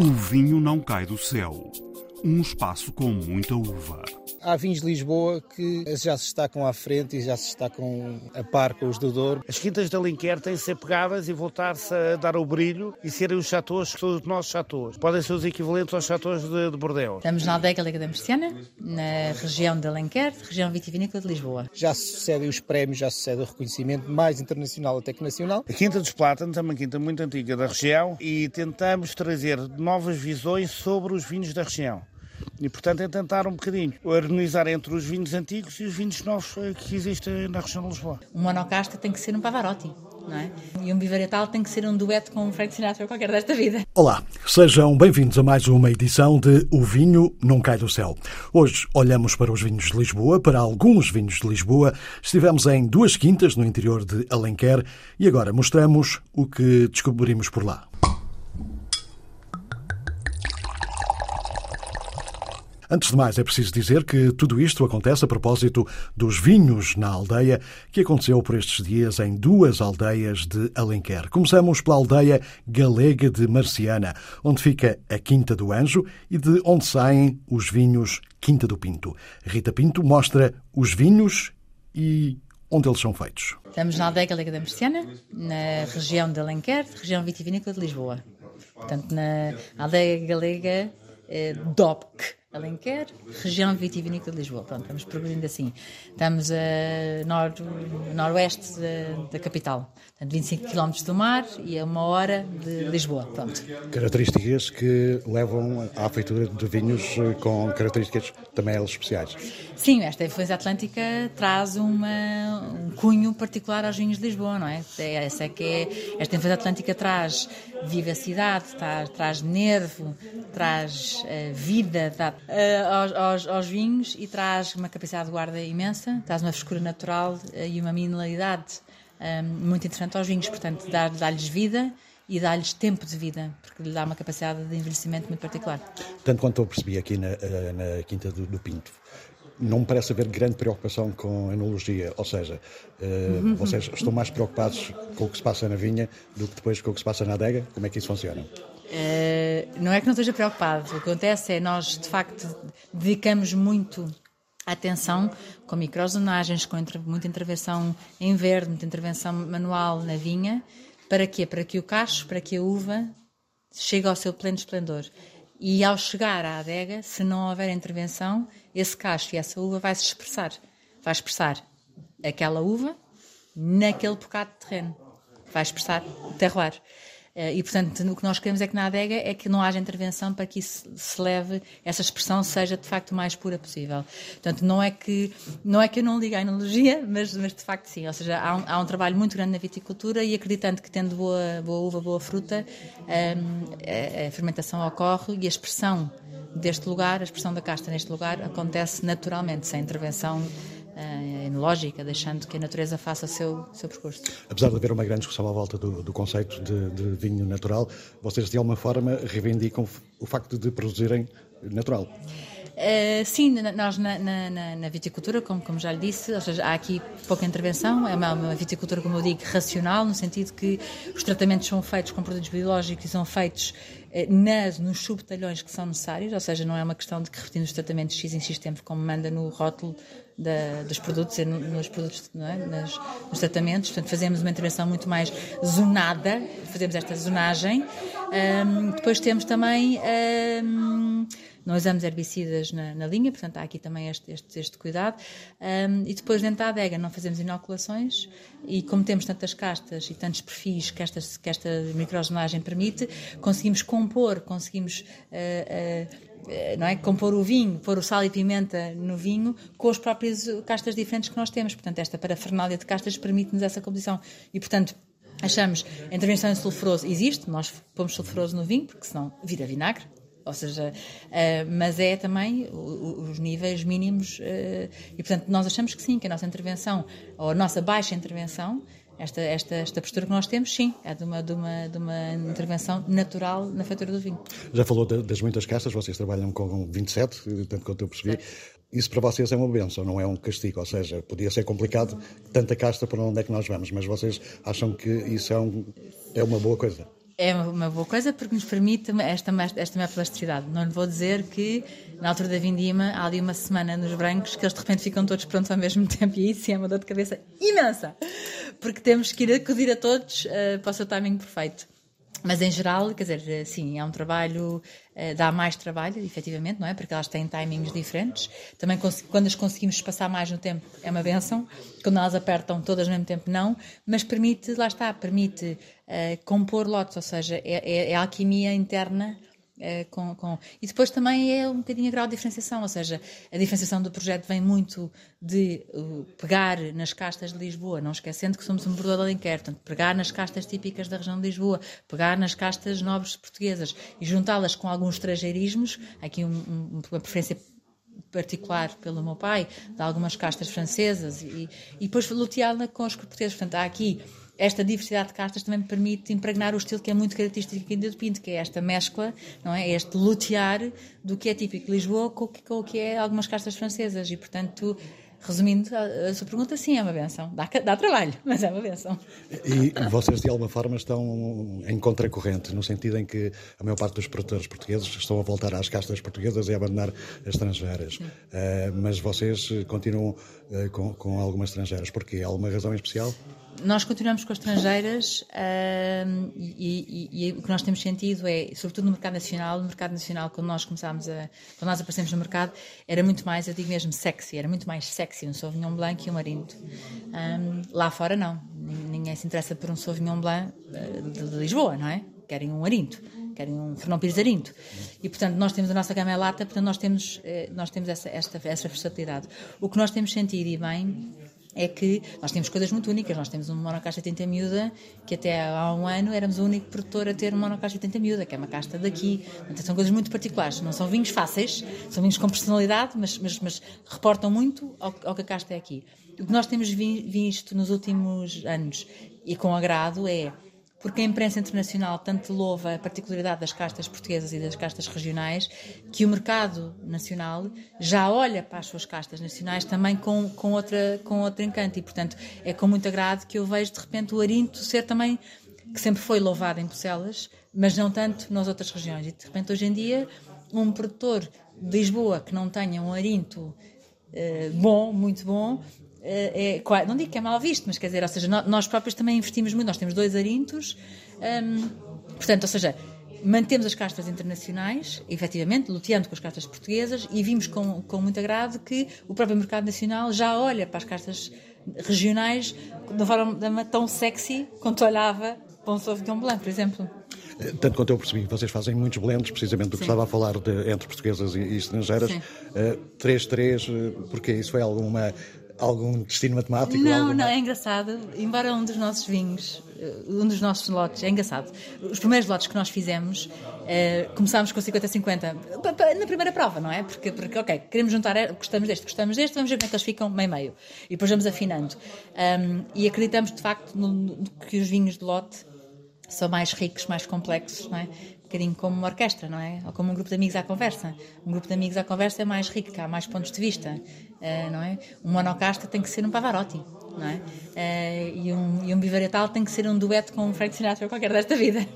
O vinho não cai do céu. Um espaço com muita uva. Há vinhos de Lisboa que já se destacam à frente e já se destacam a par com os do Douro. As quintas de Alenquer têm de ser pegadas e voltar-se a dar o brilho e serem os chateaus que são os nossos chateaus. Podem ser os equivalentes aos chateaus de, de Bordeaux. Estamos na Aldeia Galega da Merciana, na região de Alenquer, região vitivinícola de Lisboa. Já se sucedem os prémios, já se sucede o reconhecimento mais internacional até que nacional. A Quinta dos Plátanos é uma quinta muito antiga da região e tentamos trazer novas visões sobre os vinhos da região. E, portanto, é tentar um bocadinho harmonizar entre os vinhos antigos e os vinhos novos que existem na região de Lisboa. Um monocasta tem que ser um Pavarotti, não é? E um bivarietal tem que ser um dueto com um Frank Sinatra ou qualquer desta vida. Olá, sejam bem-vindos a mais uma edição de O Vinho Não Cai do Céu. Hoje olhamos para os vinhos de Lisboa, para alguns vinhos de Lisboa. Estivemos em duas quintas no interior de Alenquer e agora mostramos o que descobrimos por lá. Antes de mais, é preciso dizer que tudo isto acontece a propósito dos vinhos na aldeia, que aconteceu por estes dias em duas aldeias de Alenquer. Começamos pela aldeia galega de Marciana, onde fica a Quinta do Anjo e de onde saem os vinhos Quinta do Pinto. Rita Pinto mostra os vinhos e onde eles são feitos. Estamos na aldeia galega da Merciana, na região de Alenquer, região vitivinícola de Lisboa. Portanto, na aldeia galega eh, DOPC, Alenquer, região vitivinícola de Lisboa. Pronto, estamos progredindo assim. Estamos a nor, noroeste da, da capital. Portanto, 25 km do mar e a uma hora de Lisboa. Pronto. Características que levam à feitura de vinhos com características também elas especiais. Sim, esta influência atlântica traz uma, um cunho particular aos vinhos de Lisboa, não é? Essa é que é, esta influência atlântica traz vivacidade, traz, traz nervo, traz uh, vida dá, aos, aos, aos, vinhos e traz uma capacidade de guarda imensa, traz uma frescura natural uh, e uma mineralidade muito interessante aos vinhos, portanto, dá-lhes vida e dá-lhes tempo de vida, porque lhe dá uma capacidade de envelhecimento muito particular. Tanto quanto eu percebi aqui na, na Quinta do, do Pinto, não me parece haver grande preocupação com a enologia, ou seja, uh, vocês estão mais preocupados com o que se passa na vinha do que depois com o que se passa na adega? Como é que isso funciona? Uh, não é que não esteja preocupado, o que acontece é nós, de facto, dedicamos muito atenção com microzonagens, com muita intervenção em verde, muita intervenção manual na vinha, para quê? Para que o cacho, para que a uva chegue ao seu pleno esplendor. E ao chegar à adega, se não houver intervenção, esse cacho e essa uva vai se expressar. Vai expressar aquela uva naquele bocado de terreno. Vai expressar o terroir. Eh, e, portanto, o que nós queremos é que na adega é que não haja intervenção para que isso se leve, essa expressão seja de facto o mais pura possível. Portanto, não é que, não é que eu não ligue à enologia, mas, mas de facto sim. Ou seja, há um, há um trabalho muito grande na viticultura e acreditando que tendo boa, boa uva, boa fruta, ehm, a, a fermentação ocorre e a expressão deste lugar, a expressão da casta neste lugar, acontece naturalmente, sem intervenção uh, enológica, deixando que a natureza faça o seu, seu percurso. Apesar de haver uma grande discussão à volta do, do conceito de, de, vinho natural, vocês de alguma forma reivindicam o facto de produzirem natural. Uh, sim, nós na, na, na, viticultura, como, como já lhe disse, ou seja, há aqui pouca intervenção, é uma, uma, viticultura, como eu digo, racional, no sentido que os tratamentos são feitos com produtos biológicos e são feitos eh, nas, nos subtalhões que são necessários, ou seja, não é uma questão de que repetimos os tratamentos X em X tempo, como manda no rótulo da, dos produtos, nos produtos, é? Nos tratamentos, portanto fazemos uma intervenção muito mais zonada, fazemos esta zonagem. Um, depois temos também um, não usamos herbicidas na, na, linha, portanto há aqui também este, este, este cuidado. Um, e depois dentro da adega não fazemos inoculações e como temos tantas castas e tantos perfis que esta, que esta microzonagem permite, conseguimos compor, conseguimos uh, uh, não é? Compor o vinho, pôr o sal e pimenta no vinho com as próprias castas diferentes que nós temos. Portanto, esta parafernália de castas permite-nos essa composição. E, portanto, achamos a intervenção em sulfuroso existe, nós pomos sulfuroso no vinho, porque senão vira vinagre, ou seja, uh, mas é também os níveis mínimos uh, e portanto nós achamos que sim, que a nossa intervenção ou a nossa baixa intervenção esta, esta, esta postura que nós temos, sim, é de uma, de, uma, de uma intervenção natural na feitura do vinho. Já falou das muitas castas, vocês trabalham com 27, tanto quanto eu percebi. Isso para vocês é uma benção, não é um castigo. Ou seja, podia ser complicado, tanta casta para onde é que nós vamos, mas vocês acham que isso é, um, é uma boa coisa? É uma boa coisa porque nos permite esta, esta maior plasticidade. Não lhe vou dizer que na altura da vindima há ali uma semana nos brancos que eles de repente ficam todos prontos ao mesmo tempo e isso é uma dor de cabeça imensa. Porque temos que ir acudir a todos uh, para o seu timing perfeito. Mas em geral, quer dizer, sim, é um trabalho, uh, dá mais trabalho, efetivamente, não é? Porque elas têm timings diferentes. Também quando as conseguimos passar mais no tempo é uma benção. Quando elas apertam todas ao mesmo tempo, não. Mas permite, lá está, permite uh, compor lotes, ou seja, é, é, é alquimia interna é, com, com, E depois também é um bocadinho a grau de diferenciação, ou seja, a diferenciação do projeto vem muito de pegar nas castas de Lisboa, não esquecendo que somos um bordão de Alenquer, portanto, pegar nas castas típicas da região de Lisboa, pegar nas castas nobres portuguesas e juntá-las com alguns estrangeirismos, aqui um, um, uma preferência particular pelo meu pai, de algumas castas francesas e, e depois luteá-la com os portugueses. Portanto, há aqui esta diversidade de castas também me permite impregnar o estilo que é muito característico aqui do Pinto, que é esta mescla, não é? Este lutear do que é típico de Lisboa com, o que é algumas castas francesas e, portanto, resumindo a, a sua pergunta, sim, é uma benção. Dá, dá trabalho, mas é uma benção. E vocês, de alguma forma, estão em contracorrente, no sentido em que a maior parte dos produtores portugueses estão a voltar às castas portuguesas e a abandonar as estrangeiras. Uh, mas vocês continuam uh, com, com algumas estrangeiras. Porquê? Alguma razão em especial? nós continuamos com as estrangeiras uh, e, e, e, o que nós temos sentido é, sobretudo no mercado nacional, no mercado nacional, quando nós começámos a, quando nós aparecemos no mercado, era muito mais, eu digo mesmo, sexy, era muito mais sexy um Sauvignon Blanc que um Arinto. Um, lá fora não, ninguém se interessa por um Sauvignon Blanc de, de, Lisboa, não é? Querem um Arinto, querem um Fernão Pires Arinto. E, portanto, nós temos a nossa gama lata, portanto, nós temos, eh, nós temos essa, esta, essa versatilidade. O que nós temos sentido, e bem, é que nós temos coisas muito únicas. Nós temos uma monocasta 80 miúda, que até há um ano éramos o único produtor a ter uma monocasta 80 miúda, que é uma casta daqui. Então, são coisas muito particulares. Não são vinhos fáceis, são vinhos com personalidade, mas, mas, mas reportam muito ao, ao, que a casta é aqui. O que nós temos visto nos últimos anos, e com agrado, é porque a imprensa internacional tanto louva a particularidade das castas portuguesas e das castas regionais, que o mercado nacional já olha para as suas castas nacionais também com, com, outra, com outro encanto. E, portanto, é com muito agrado que eu vejo, de repente, o Arinto ser também, que sempre foi louvado em Bucelas, mas não tanto nas outras regiões. E, de repente, hoje em dia, um produtor de Lisboa que não tenha um Arinto eh, bom, muito bom, é, é, não digo que é mal visto, mas quer dizer, ou seja, nós próprios também investimos muito, nós temos dois arintos, hum, portanto, ou seja, mantemos as castas internacionais, efetivamente, luteando com as castas portuguesas e vimos com, com muito agrado que o próprio mercado nacional já olha para as castas regionais de uma forma tão sexy quanto olhava para um Sauvignon Blanc, por exemplo. Eh, tanto quanto eu percebi, vocês fazem muitos blends, precisamente do que Sim. estava a falar de, entre portuguesas e, e estrangeiras. 3-3, uh, uh, porque isso foi alguma algum destino matemático? Não, não, é engraçado. Embora um dos nossos vinhos, eh, um dos nossos lotes, é engraçado. Os primeiros lotes que nós fizemos, eh, começámos com 50-50, na primeira prova, não é? Porque, porque, ok, queremos juntar, eh, gostamos deste, gostamos deste, vamos ver como é que eles ficam meio-meio. E depois vamos afinando. Um, e acreditamos, de facto, no, no, que os vinhos de lote são mais ricos, mais complexos, não é? Bocadinho como uma orquestra, não é? Ou como um grupo de amigos à conversa. Um grupo de amigos à conversa é mais rico, há mais pontos de vista, uh, não é? Um monocasta tem que ser um Pavarotti, não é? Uh, e, um, e um Bivaretal tem que ser um dueto com um Frank Sinatra qualquer desta vida.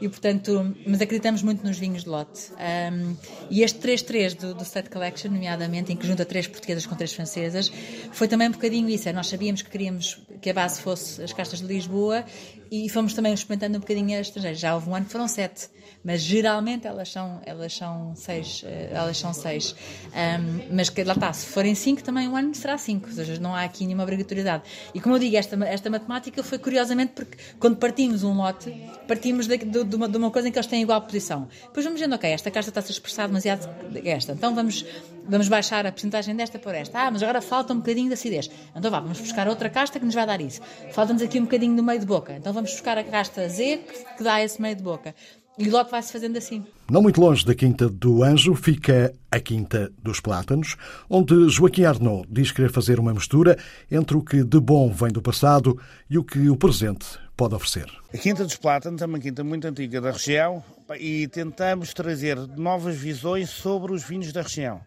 E, portanto, mas acreditamos muito nos vinhos de lote. Um, e este 3-3 do, do State Collection, nomeadamente, em que junta três portuguesas com três francesas, foi também um bocadinho isso. É, nós sabíamos que queríamos que a base fosse as castas de Lisboa e fomos também experimentando um bocadinho as estrangeiras. Já houve um ano que foram sete mas geralmente elas são, elas são seis. Eh, elas são seis. Um, mas que lá está, se forem cinco, também um ano será cinco, ou seja, não há aqui nenhuma obrigatoriedade. E como eu digo, esta, esta matemática foi curiosamente porque quando partimos um lote, partimos de, de, de, uma, de uma coisa em que eles têm igual posição. Depois vamos dizendo, ok, esta caixa está a ser expressada demasiado esta, então vamos, vamos baixar a porcentagem desta por esta. Ah, mas agora falta um bocadinho de acidez. Então vá, vamos buscar outra casta que nos vai dar isso. Falta-nos aqui um bocadinho do meio de boca. Então vamos buscar a casta Z que, que dá esse meio de boca. E logo vai-se fazendo assim. Não muito longe da Quinta do Anjo fica a Quinta dos Plátanos, onde Joaquim Arnaud diz querer fazer uma mistura entre o que de bom vem do passado e o que o presente pode oferecer. A Quinta dos Plátanos é uma quinta muito antiga da região e tentamos trazer novas visões sobre os vinhos da região.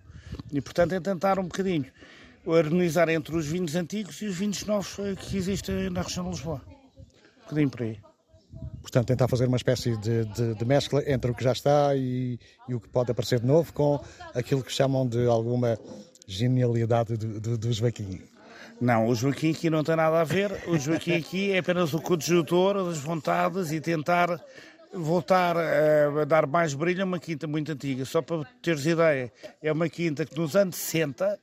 E, portanto, é tentar um bocadinho harmonizar entre os vinhos antigos e os vinhos novos que existem na região de Lisboa. Um bocadinho por aí. portanto, tentar fazer uma espécie de, de, de mescla entre o que já está e, e, o que pode aparecer de novo com aquilo que chamam de alguma genialidade do, do, do Joaquim. Não, o Joaquim aqui não tem nada a ver. O Joaquim aqui é apenas o conjuntor das vontades e tentar voltar a dar mais brilho a uma quinta muito antiga. Só para teres ideia, é uma quinta que nos anos 60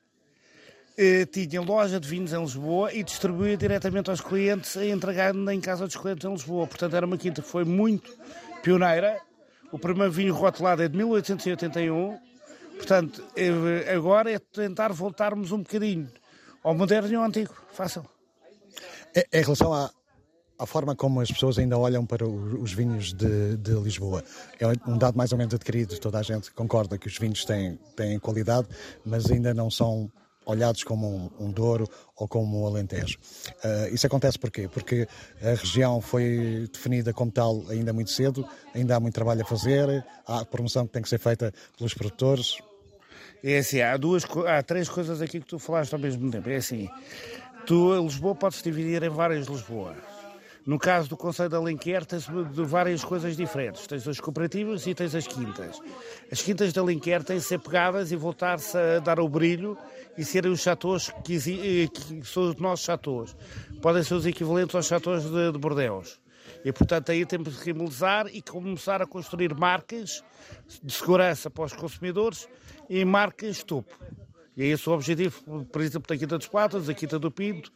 eh, tinha loja de vinhos em Lisboa e distribuía diretamente aos clientes, entregando em casa dos clientes em Lisboa. Portanto, era uma quinta que foi muito pioneira. O primeiro vinho rotulado é de 1881. Portanto, eh, agora é tentar voltarmos um bocadinho ao moderno e ao antigo. Fácil. Em relação à, à forma como as pessoas ainda olham para os vinhos de, de, Lisboa. É um dado mais ou menos adquirido, toda a gente concorda que os vinhos têm, têm qualidade, mas ainda não são olhados como um, um Douro ou como um Alentejo. Uh, isso acontece porquê? Porque a região foi definida como tal ainda muito cedo, ainda há muito trabalho a fazer, há promoção que tem que ser feita pelos produtores. É assim, há, duas, há três coisas aqui que tu falaste ao mesmo tempo. É assim, tu, Lisboa, podes dividir em várias Lisboa. No caso do Conselho de Alenquer, tens de várias coisas diferentes. Tens as cooperativas e tens as quintas. As quintas de Alenquer têm de ser pegadas e voltar-se a dar o brilho e serem os chatós que, eh, que, são os nossos chatós. Podem ser os equivalentes aos chatós de, de Bordeaux. E, portanto, aí temos que remodelizar e começar a construir marcas de segurança para os consumidores e marcas topo. E é o objetivo, por exemplo, da Quinta dos Patas, da Quinta do Pinto,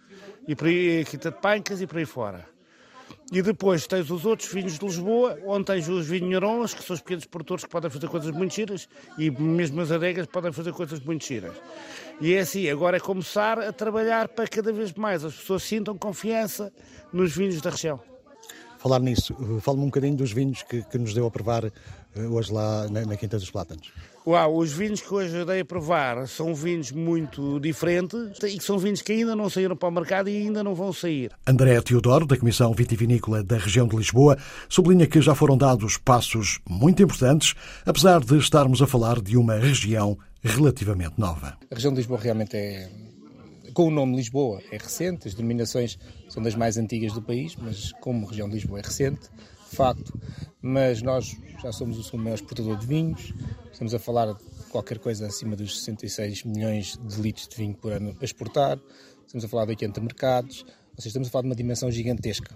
e a Quinta de Pancas e por aí fora. E depois tens os outros vinhos de Lisboa, onde tens os vinhorões, que são os pequenos produtores que podem fazer coisas muito giras, e mesmo as adegas podem fazer coisas muito giras. E é assim, agora é começar a trabalhar para cada vez mais as pessoas sintam confiança nos vinhos da região. Falar nisso, fala-me um bocadinho dos vinhos que, que nos deu a provar eh, hoje lá na, na Quinta dos Plátanos. Uau, os vinhos que hoje dei a provar são vinhos muito diferentes e são vinhos que ainda não saíram para o mercado e ainda não vão sair. André Teodoro, da Comissão Vitivinícola da região de Lisboa, sublinha que já foram dados passos muito importantes, apesar de estarmos a falar de uma região relativamente nova. A região de Lisboa realmente é, com o nome Lisboa, é recente, as denominações são das mais antigas do país, mas como região de Lisboa é recente, facto, mas nós já somos o segundo maior exportador de vinhos, estamos a falar de qualquer coisa acima dos 66 milhões de litros de vinho por ano a exportar, estamos a falar de 80 mercados, ou seja, estamos a falar de uma dimensão gigantesca.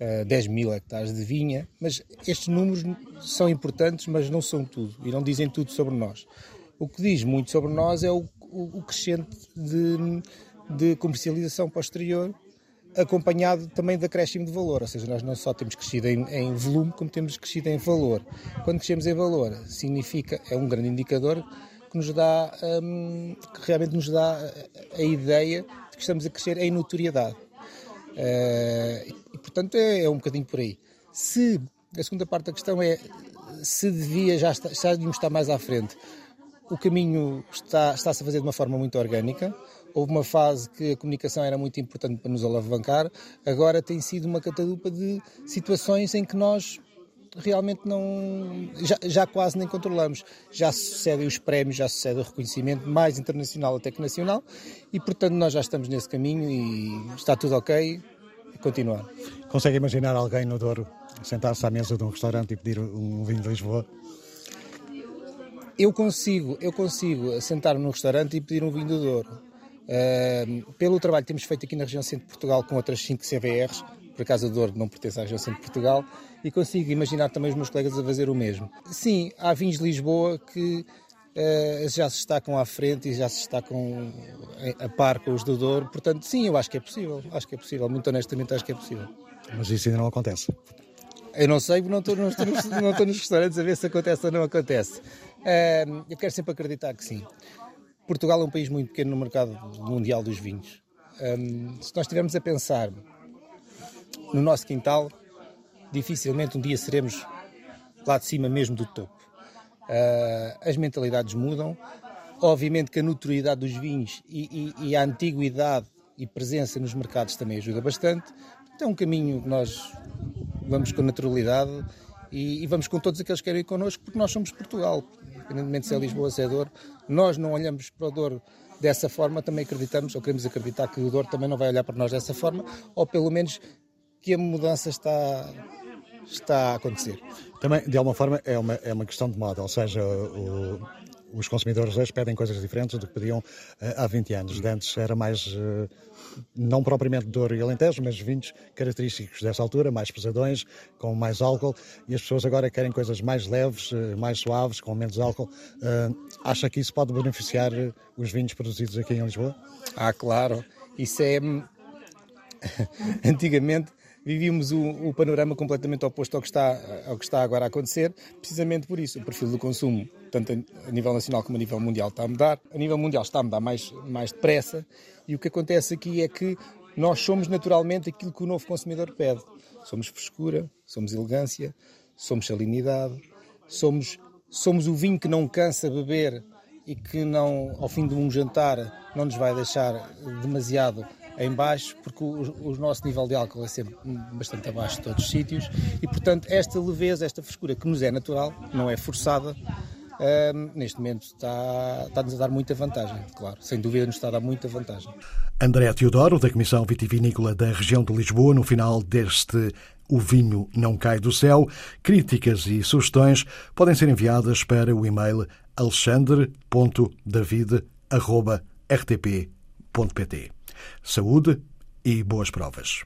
Uh, 10 mil hectares de vinha, mas estes números são importantes, mas não são tudo. E não dizem tudo sobre nós. O que diz muito sobre nós é o, o, o crescente de, de comercialização posterior acompanhado também de acréscimo de valor, ou seja, nós não só temos crescido em, em, volume, como temos crescido em valor. Quando crescemos em valor, significa, é um grande indicador que nos dá, um, que realmente nos dá a, ideia de que estamos a crescer em notoriedade. Uh, e, portanto, é, é, um bocadinho por aí. Se, a segunda parte da questão é se devia já estar, já devíamos estar mais à frente. O caminho está, está-se a fazer de uma forma muito orgânica, Houve uma fase que a comunicação era muito importante para nos alavancar, agora tem sido uma catadupa de situações em que nós realmente não. Já, já, quase nem controlamos. Já sucedem os prémios, já sucede o reconhecimento, mais internacional até que nacional, e portanto nós já estamos nesse caminho e está tudo ok continuar. Consegue imaginar alguém no Douro sentar-se à mesa de um restaurante e pedir um vinho de Lisboa? Eu consigo, eu consigo sentar-me num restaurante e pedir um vinho do Douro. Uh, pelo trabalho que temos feito aqui na região centro de Portugal com outras 5 CVRs, por acaso a Douro não pertence à região centro de Portugal, e consigo imaginar também os meus colegas a fazer o mesmo. Sim, há vinhos de Lisboa que uh, já se destacam à frente e já se destacam a par com os do Douro, portanto, sim, eu acho que é possível, acho que é possível, muito honestamente acho que é possível. Mas isso ainda não acontece? Eu não sei, não estou, não estou, nos, não estou nos restaurantes a ver se acontece ou não acontece. Uh, eu quero sempre acreditar que sim. Portugal é um país muito pequeno no mercado mundial dos vinhos. Um, se nós estivermos a pensar no nosso quintal, dificilmente um dia seremos lá de cima mesmo do topo. Uh, as mentalidades mudam. Obviamente que a notoriedade dos vinhos e, e, e, a antiguidade e presença nos mercados também ajuda bastante. Então é um caminho que nós vamos com naturalidade e, e vamos com todos aqueles que querem ir connosco, porque nós somos Portugal independentemente se é Lisboa ou se é Douro, nós não olhamos para o Douro dessa forma, também acreditamos, ou queremos acreditar que o Douro também não vai olhar para nós dessa forma, ou pelo menos que a mudança está, está a acontecer. Também, de alguma forma, é uma, é uma questão de moda, ou seja, o, os consumidores hoje pedem coisas diferentes do que pediam uh, há 20 anos. De antes era mais, uh, não propriamente Douro e Alentejo, mas vinhos característicos dessa altura, mais pesadões, com mais álcool, e as pessoas agora querem coisas mais leves, uh, mais suaves, com menos álcool. acha que isso pode beneficiar os vinhos produzidos aqui em Lisboa? Ah, claro. Isso é. Antigamente vivíamos o, o, panorama completamente oposto ao que, está, ao que está agora a acontecer, precisamente por isso. O perfil do consumo, tanto a nível nacional como a nível mundial, está a mudar. A nível mundial está a mudar mais, mais depressa e o que acontece aqui é que nós somos naturalmente aquilo que o novo consumidor pede. Somos frescura, somos elegância, somos salinidade, somos, somos o vinho que não cansa beber e que não, ao fim de um jantar não nos vai deixar demasiado em baixo, porque o, o, nosso nível de álcool é sempre bastante abaixo de todos os sítios e, portanto, esta leveza, esta frescura que nos é natural, não é forçada, um, neste momento está, está-nos a dar muita vantagem, claro, sem dúvida nos está a dar muita vantagem. André Teodoro, da Comissão Vitivinícola da região de Lisboa, no final deste O Vinho Não Cai do Céu. Críticas e sugestões podem ser enviadas para o e-mail alexandre.david.rtp.pt. Saúde e boas provas.